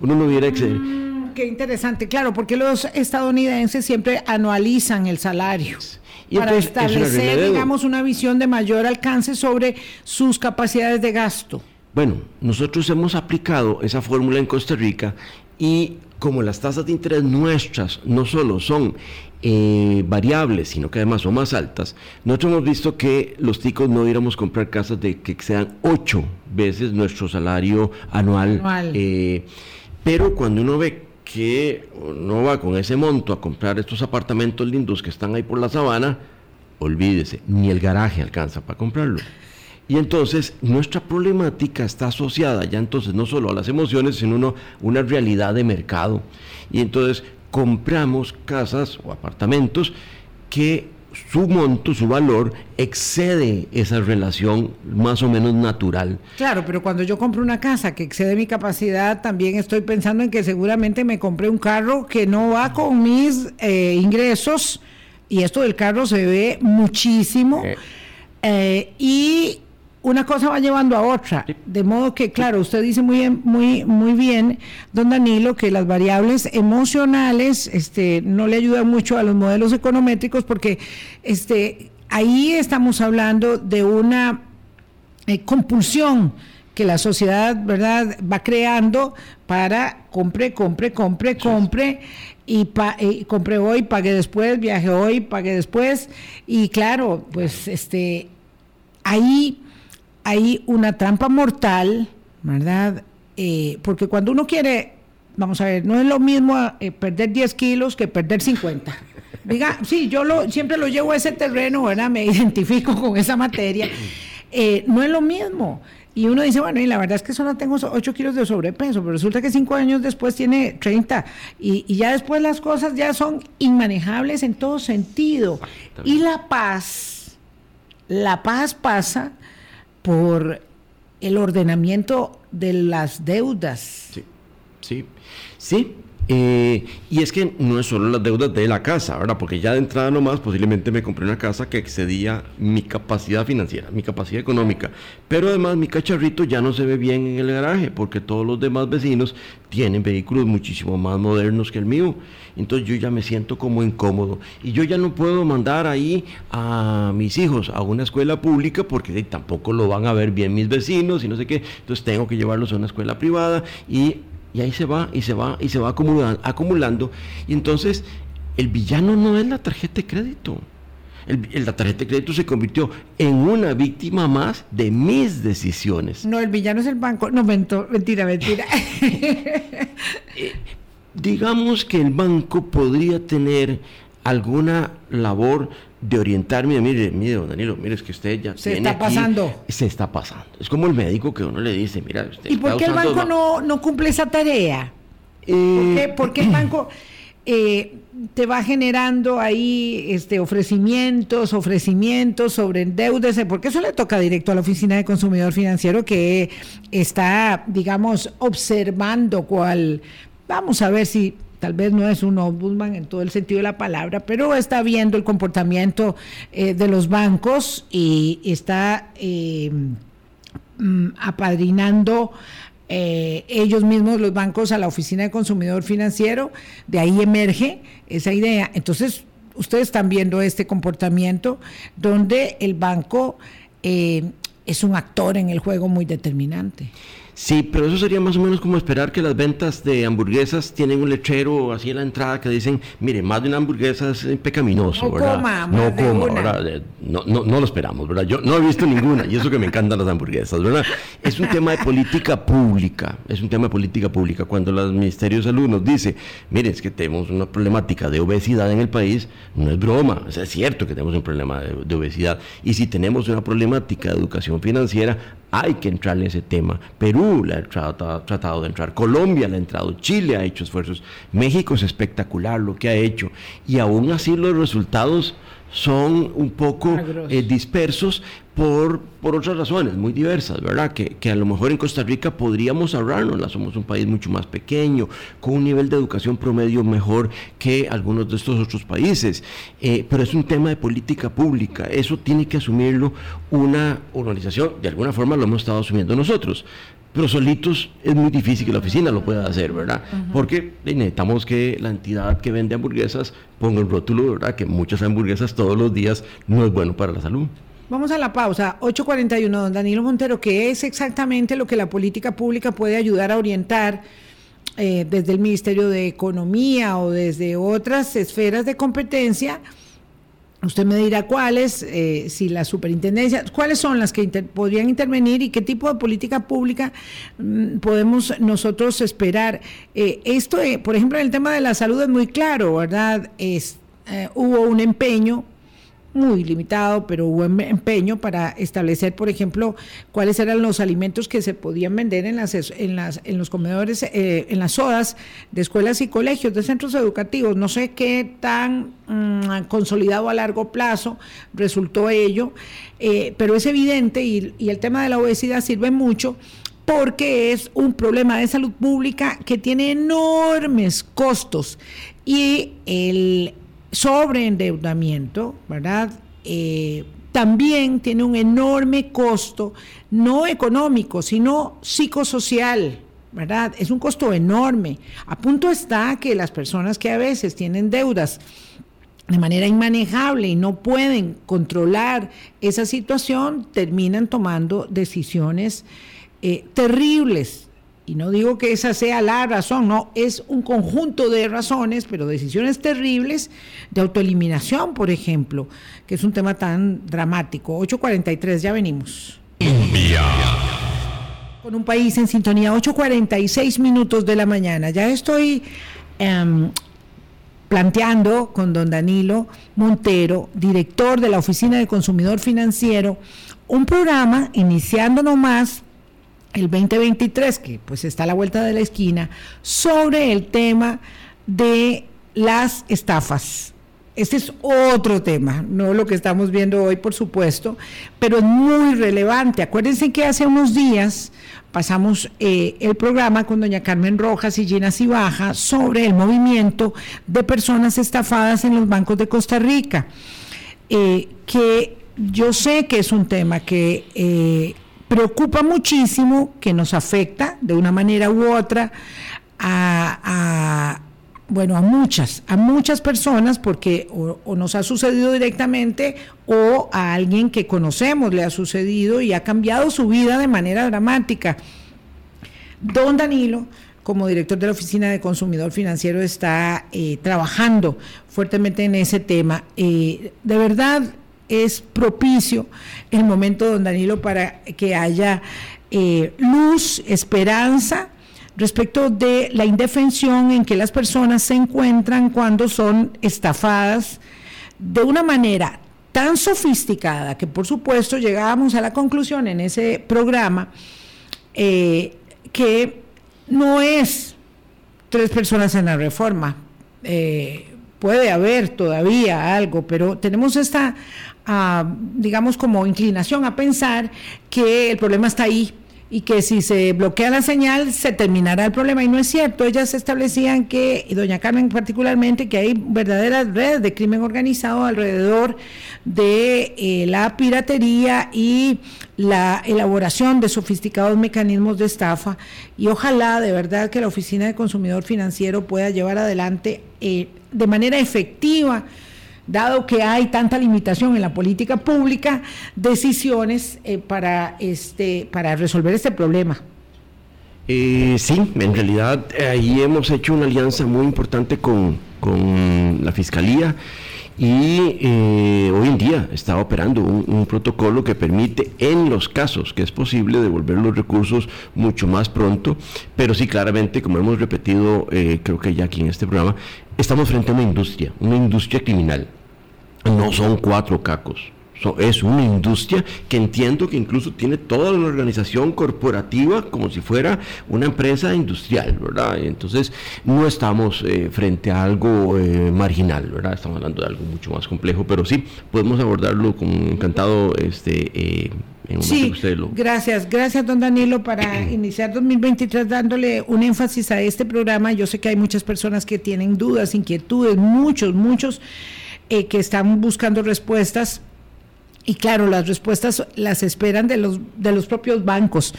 Uno no hubiera exceder. Mm, qué interesante, claro, porque los estadounidenses siempre anualizan el salario. para establecer, digamos, una visión de mayor alcance sobre sus capacidades de gasto. Bueno, nosotros hemos aplicado esa fórmula en Costa Rica y como las tasas de interés nuestras no solo son eh, variables, sino que además son más altas, nosotros hemos visto que los ticos no íbamos a comprar casas de que sean ocho veces nuestro salario anual. Eh, pero cuando uno ve que no va con ese monto a comprar estos apartamentos lindos que están ahí por la sabana, olvídese, ni el garaje alcanza para comprarlo. Y entonces nuestra problemática está asociada ya entonces no solo a las emociones, sino a una realidad de mercado. Y entonces compramos casas o apartamentos que su monto, su valor, excede esa relación más o menos natural. Claro, pero cuando yo compro una casa que excede mi capacidad, también estoy pensando en que seguramente me compré un carro que no va con mis eh, ingresos, y esto del carro se ve muchísimo. Eh. Eh, y una cosa va llevando a otra. De modo que, claro, usted dice muy, muy, muy bien, don Danilo, que las variables emocionales este, no le ayudan mucho a los modelos econométricos porque este, ahí estamos hablando de una eh, compulsión que la sociedad, ¿verdad?, va creando para compre, compre, compre, compre y, pa, y compre hoy, pague después, viaje hoy, pague después. Y claro, pues este ahí hay una trampa mortal, ¿verdad? Eh, porque cuando uno quiere, vamos a ver, no es lo mismo eh, perder 10 kilos que perder 50. Diga, sí, yo lo, siempre lo llevo a ese terreno, ¿verdad? Me <laughs> identifico con esa materia. Eh, no es lo mismo. Y uno dice, bueno, y la verdad es que solo tengo 8 kilos de sobrepeso, pero resulta que 5 años después tiene 30. Y, y, ya después las cosas ya son inmanejables en todo sentido. Y la paz la paz pasa por el ordenamiento de las deudas. Sí, sí, sí. Eh, y es que no es solo las deudas de la casa, ¿verdad? Porque ya de entrada nomás posiblemente me compré una casa que excedía mi capacidad financiera, mi capacidad económica. Pero además mi cacharrito ya no se ve bien en el garaje porque todos los demás vecinos tienen vehículos muchísimo más modernos que el mío. Entonces yo ya me siento como incómodo. Y yo ya no puedo mandar ahí a mis hijos a una escuela pública porque tampoco lo van a ver bien mis vecinos y no sé qué. Entonces tengo que llevarlos a una escuela privada y y ahí se va, y se va, y se va acumulando. acumulando. Y entonces, el villano no es la tarjeta de crédito. El, la tarjeta de crédito se convirtió en una víctima más de mis decisiones. No, el villano es el banco. No, mentira, mentira. <laughs> Eh, digamos que el banco podría tener alguna labor de orientarme, mire, mire, don Danilo, mire, es que usted ya se está pasando. Se está pasando. Es como el médico que uno le dice, mira, usted ¿Y por qué el banco no, no, cumple esa tarea? Eh, ¿Por, qué, el <clears throat> banco eh, te va generando ahí este, ofrecimientos, ofrecimientos sobre deudas? Porque eso le toca directo a la Oficina de Consumidor Financiero que está, digamos, observando cuál. Vamos a ver si tal vez no es un ombudsman en todo el sentido de la palabra, pero está viendo el comportamiento eh, de los bancos y está eh, mm, apadrinando eh, ellos mismos, los bancos, a la Oficina de Consumidor Financiero, de ahí emerge esa idea. Entonces, ustedes están viendo este comportamiento donde el banco es un actor en el juego muy determinante. Sí, pero eso sería más o menos como esperar que las ventas de hamburguesas tienen un letrero así en la entrada que dicen, mire, más de una hamburguesa es pecaminoso, no ¿verdad? Coma, no coma, ¿verdad? No, no, no, lo esperamos, ¿verdad? Yo no he visto ninguna, y eso que me encantan las hamburguesas, ¿verdad? Es un tema de política pública, es un tema de política pública. Cuando el Ministerio de Salud nos dice, mire, es que tenemos una problemática de obesidad en el país, no es broma, o sea, es cierto que tenemos un problema de, de obesidad, y si tenemos una problemática de educación financiera, hay que entrar en ese tema. Perú le ha tratado, de entrar, Colombia le ha entrado, Chile ha hecho esfuerzos, México es espectacular lo que ha hecho. Y aún así los resultados son un poco eh, dispersos por, por otras razones muy diversas, ¿verdad? Que, que, a lo mejor en Costa Rica podríamos ahorrarnos, somos un país mucho más pequeño, con un nivel de educación promedio mejor que algunos de estos otros países, eh, pero es un tema de política pública, eso tiene que asumirlo una organización, de alguna forma lo hemos estado asumiendo nosotros, pero solitos es muy difícil que la oficina lo pueda hacer, ¿verdad? Porque necesitamos que la entidad que vende hamburguesas ponga el rótulo, ¿verdad? Que muchas hamburguesas todos los días no es bueno para la salud. Vamos a la pausa. 841, don Danilo Montero, ¿qué es exactamente lo que la política pública puede ayudar a orientar eh, desde el Ministerio de Economía o desde otras esferas de competencia? Usted me dirá cuáles, eh, si la superintendencia, cuáles son las que podrían intervenir y qué tipo de política pública mm, podemos nosotros esperar. Eh, esto, por ejemplo, en el tema de la salud es muy claro, ¿verdad? Es, hubo un empeño muy limitado, pero hubo em-, empeño para establecer, por ejemplo, cuáles eran los alimentos que se podían vender en las en las en los comedores, eh, en las sodas de escuelas y colegios, de centros educativos. No sé qué tan mm, consolidado a largo plazo resultó ello, eh, pero es evidente y, y el tema de la obesidad sirve mucho porque es un problema de salud pública que tiene enormes costos y el sobreendeudamiento, ¿verdad? Eh, también tiene un enorme costo, no económico, sino psicosocial, ¿verdad? Es un costo enorme. A punto está que las personas que a veces tienen deudas de manera inmanejable y no pueden controlar esa situación, terminan tomando decisiones eh, terribles y no digo que esa sea la razón, no, es un conjunto de razones, pero decisiones terribles de autoeliminación, por ejemplo, que es un tema tan dramático. 8.43, ya venimos. Con un país en sintonía, 8.46 minutos de la mañana. Ya estoy em, planteando con don Danilo Montero, director de la Oficina de Consumidor Financiero, un programa iniciando nomás el 2023, que pues está a la vuelta de la esquina, sobre el tema de las estafas. Este es otro tema, no lo que estamos viendo hoy, por supuesto, pero es muy relevante. Acuérdense que hace unos días pasamos eh, el programa con doña Carmen Rojas y Gina Cibaja sobre el movimiento de personas estafadas en los bancos de Costa Rica, eh, que yo sé que es un tema que eh, preocupa muchísimo, que nos afecta de una manera u otra a, bueno, a muchas, a muchas personas, porque o, nos ha sucedido directamente o a alguien que conocemos le ha sucedido y ha cambiado su vida de manera dramática. Don Danilo, como director de la Oficina de Consumidor Financiero, está eh, trabajando fuertemente en ese tema. Eh, de verdad, es propicio el momento, don Danilo, para que haya eh, luz, esperanza respecto de la indefensión en que las personas se encuentran cuando son estafadas de una manera tan sofisticada que por supuesto llegábamos a la conclusión en ese programa eh, que no es tres personas en la reforma. Eh, puede haber todavía algo, pero tenemos esta digamos, como inclinación a pensar que el problema está ahí y que si se bloquea la señal se terminará el problema. Y no es cierto, ellas establecían que, y doña Carmen particularmente, que hay verdaderas redes de crimen organizado alrededor de eh, la piratería y la elaboración de sofisticados mecanismos de estafa. Y ojalá de verdad que la Oficina de Consumidor Financiero pueda llevar adelante eh, de manera efectiva dado que hay tanta limitación en la política pública, decisiones eh, para, este, para resolver este problema. Eh, sí, en realidad ahí hemos hecho una alianza muy importante con, la Fiscalía y eh, hoy en día está operando un, protocolo que permite en los casos que es posible devolver los recursos mucho más pronto, pero sí claramente, como hemos repetido creo que ya aquí en este programa, estamos frente a una industria, una industria criminal no son cuatro cacos. es una industria que entiendo que incluso tiene toda una organización corporativa como si fuera una empresa industrial, ¿verdad? Entonces no estamos eh, frente a algo eh, marginal, ¿verdad? Estamos hablando de algo mucho más complejo, pero sí podemos abordarlo con encantado este, eh, en sí, lo... gracias, gracias don Danilo para <clears throat> iniciar 2023 dándole un énfasis a este programa. Yo sé que hay muchas personas que tienen dudas, inquietudes, muchos, muchos eh, que están buscando respuestas. Y claro, las respuestas las esperan de los, de los propios bancos.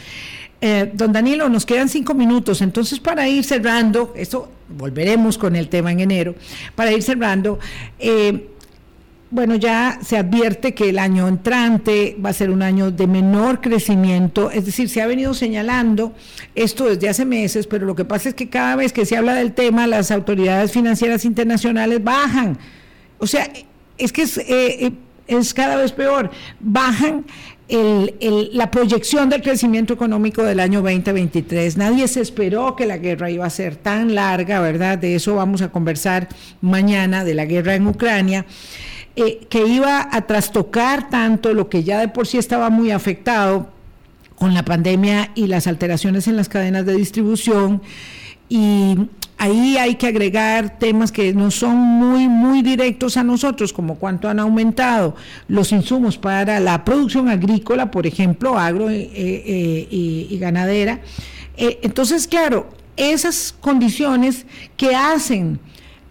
Eh, don Danilo, nos quedan cinco minutos, entonces para ir cerrando, esto volveremos con el tema en enero, para ir cerrando, eh, bueno, ya se advierte que el año entrante va a ser un año de menor crecimiento, es decir, se ha venido señalando esto desde hace meses, pero lo que pasa es que cada vez que se habla del tema, las autoridades financieras internacionales bajan o sea, es que es, eh, eh, es cada vez peor. Bajan la proyección del crecimiento económico del año 2023. Nadie se esperó que la guerra iba a ser tan larga, ¿verdad? De eso vamos a conversar mañana, de la guerra en Ucrania. Eh, que iba a trastocar tanto lo que ya de por sí estaba muy afectado con la pandemia y las alteraciones en las cadenas de distribución. Y Ahí hay que agregar temas que no son muy, muy directos a nosotros, como cuánto han aumentado los insumos para la producción agrícola, por ejemplo, agro eh, eh, y, ganadera. Eh, entonces, claro, esas condiciones que hacen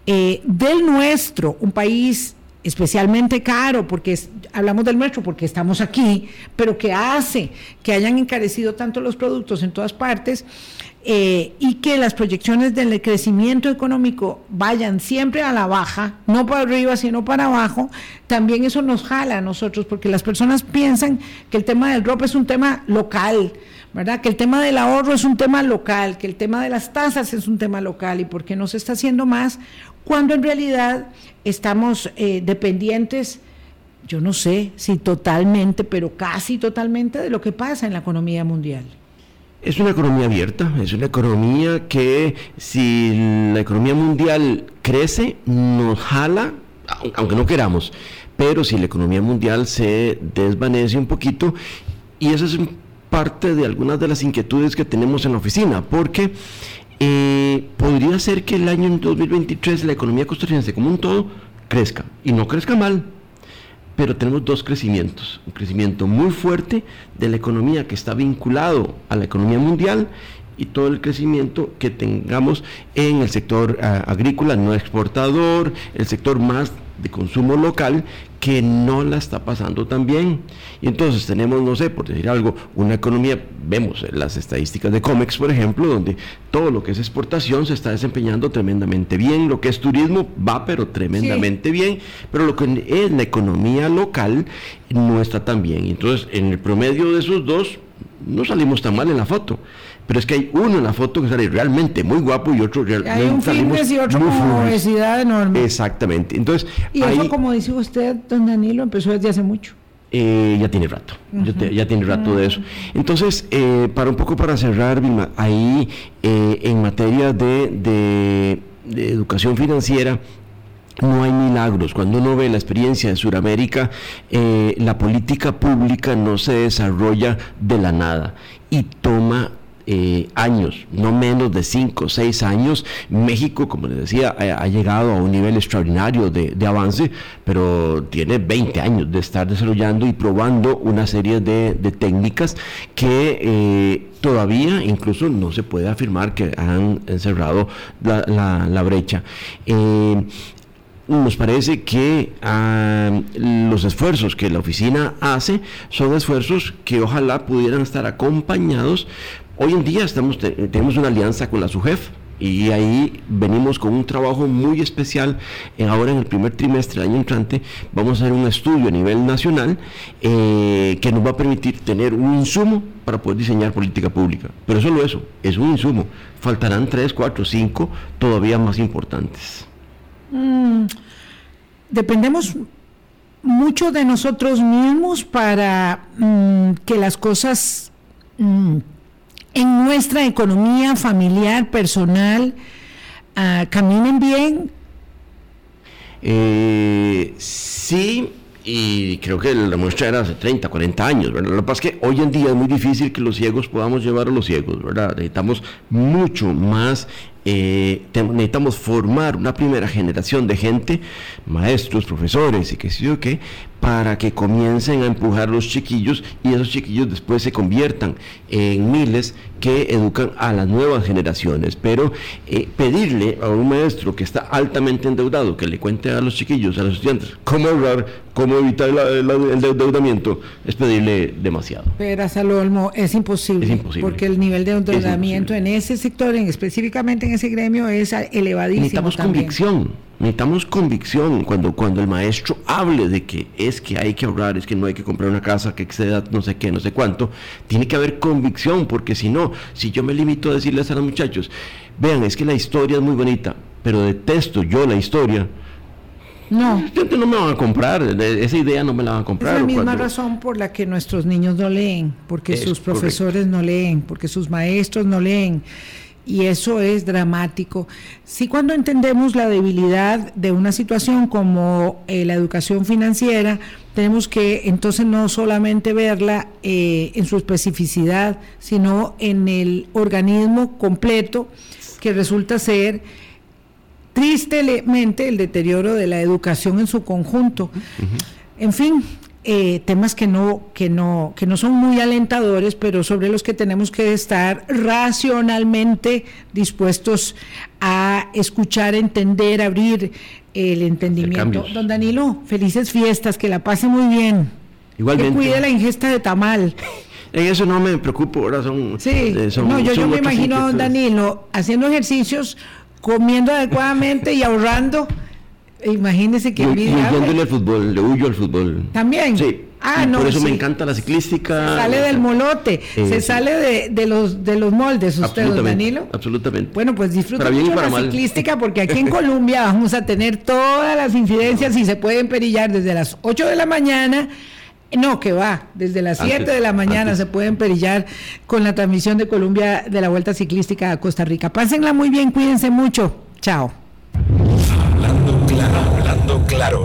del nuestro un país especialmente caro, porque hablamos del nuestro porque estamos aquí, pero que hace que hayan encarecido tanto los productos en todas partes, eh, y que las proyecciones del crecimiento económico vayan siempre a la baja, no para arriba, sino para abajo, también eso nos jala a nosotros, porque las personas piensan que el tema del ROP es un tema local, ¿verdad? Que el tema del ahorro es un tema local, que el tema de las tasas es un tema local y por qué no se está haciendo más cuando en realidad estamos eh, dependientes yo no sé si totalmente, pero casi totalmente de lo que pasa en la economía mundial. Es una economía abierta, es una economía que si la economía mundial crece, nos jala, aunque no queramos, pero si la economía mundial se desvanece un poquito, y eso es parte de algunas de las inquietudes que tenemos en la oficina, porque eh, podría ser que el año 2023 la economía costarricense como un todo crezca. Y no crezca mal, pero tenemos dos crecimientos. Un crecimiento muy fuerte de la economía que está vinculado a la economía mundial y todo el crecimiento que tengamos en el sector ah, agrícola no exportador, el sector más de consumo local que no la está pasando tan bien. Y entonces tenemos, no sé, por decir algo, una economía, vemos las estadísticas de COMEX, por ejemplo, donde todo lo que es exportación se está desempeñando tremendamente bien, lo que es turismo va pero tremendamente bien, pero lo que es la economía local no está tan bien. Entonces, en el promedio de esos dos, no salimos tan mal en la foto pero es que hay uno en la foto que sale realmente muy guapo y otro realmente hay un fitness y otro con obesidad enorme. Exactamente. Entonces y eso como dice usted don Danilo empezó desde hace mucho. Eh, ya tiene rato, ya, tiene rato de eso. Entonces, eh, para un poco para cerrar, ahí eh, en materia de, de educación financiera, no hay milagros. Cuando uno ve la experiencia de Sudamérica, la política pública no se desarrolla de la nada y toma eh, años, no menos de 5 o 6 años, México, como les decía, ha, llegado a un nivel extraordinario de, avance, pero tiene 20 años de estar desarrollando y probando una serie de, técnicas que eh, todavía incluso no se puede afirmar que han encerrado la, brecha. Eh, nos parece que ah, los esfuerzos que la oficina hace son esfuerzos que ojalá pudieran estar acompañados Hoy en día tenemos una alianza con la SUGEF y ahí venimos con un trabajo muy especial. ahora en el primer trimestre del año entrante vamos a hacer un estudio a nivel nacional eh, que nos va a permitir tener un insumo para poder diseñar política pública. Pero solo eso, es un insumo. Faltarán tres, cuatro, cinco todavía más importantes. Mm, dependemos mucho de nosotros mismos para mm, que las cosas... Mm, en nuestra economía familiar, personal, uh, caminen bien? Eh, sí, y creo que la muestra era hace 30, 40 años, ¿verdad? Lo que pasa es que hoy en día es muy difícil que los ciegos podamos llevar a los ciegos, ¿verdad? Necesitamos mucho más eh, necesitamos formar una primera generación de gente, maestros, profesores y qué sé yo qué, para que comiencen a empujar los chiquillos y esos chiquillos después se conviertan en miles que educan a las nuevas generaciones. Pero eh, pedirle a un maestro que está altamente endeudado que le cuente a los chiquillos, a los estudiantes, cómo ahorrar, cómo evitar el endeudamiento, es pedirle demasiado. Pero Salolmo, es imposible, es imposible. porque el nivel de endeudamiento en ese sector, en, específicamente en ese gremio, es elevadísimo. Necesitamos convicción, necesitamos convicción cuando, cuando el maestro hable de que es que hay que ahorrar, es que no hay que comprar una casa que exceda no sé qué, no sé cuánto, tiene que haber convicción, porque si no, si yo me limito a decirles a los muchachos, vean, es que la historia es muy bonita, pero detesto yo la historia, no. no me van a comprar, esa idea no me la van a comprar. Es la misma razón por la que nuestros niños no leen, porque sus profesores no leen, porque sus maestros no leen. Y eso es dramático. Sí, cuando entendemos la debilidad de una situación como eh, la educación financiera, tenemos que entonces no solamente verla eh, en su especificidad, sino en el organismo completo que resulta ser tristemente el deterioro de la educación en su conjunto. En fin, eh, temas que no, que, no, que no son muy alentadores, pero sobre los que tenemos que estar racionalmente dispuestos a escuchar, entender, abrir el entendimiento. Don Danilo, felices fiestas, que la pase muy bien. Igualmente. Que cuide la ingesta de tamal. <laughs> En eso no me preocupo, ahora son... Sí, eh, no, yo, yo me imagino a don Danilo haciendo ejercicios comiendo adecuadamente y ahorrando. Imagínese que envidia. al fútbol, le huyo al fútbol. También. Sí. Ah, no, por eso me encanta la ciclística. Se sale del molote, se sale de, de, los de los moldes, usted, Danilo. Absolutamente. Bueno, pues disfruta mucho la ciclística porque aquí en <laughs> Colombia vamos a tener todas las incidencias y se pueden perillar desde las 8 de la mañana no, que va, desde las 7 de la mañana se pueden perillar con la transmisión de Colombia de la Vuelta Ciclística a Costa Rica. Pásenla muy bien, cuídense mucho. Chao. Hablando claro.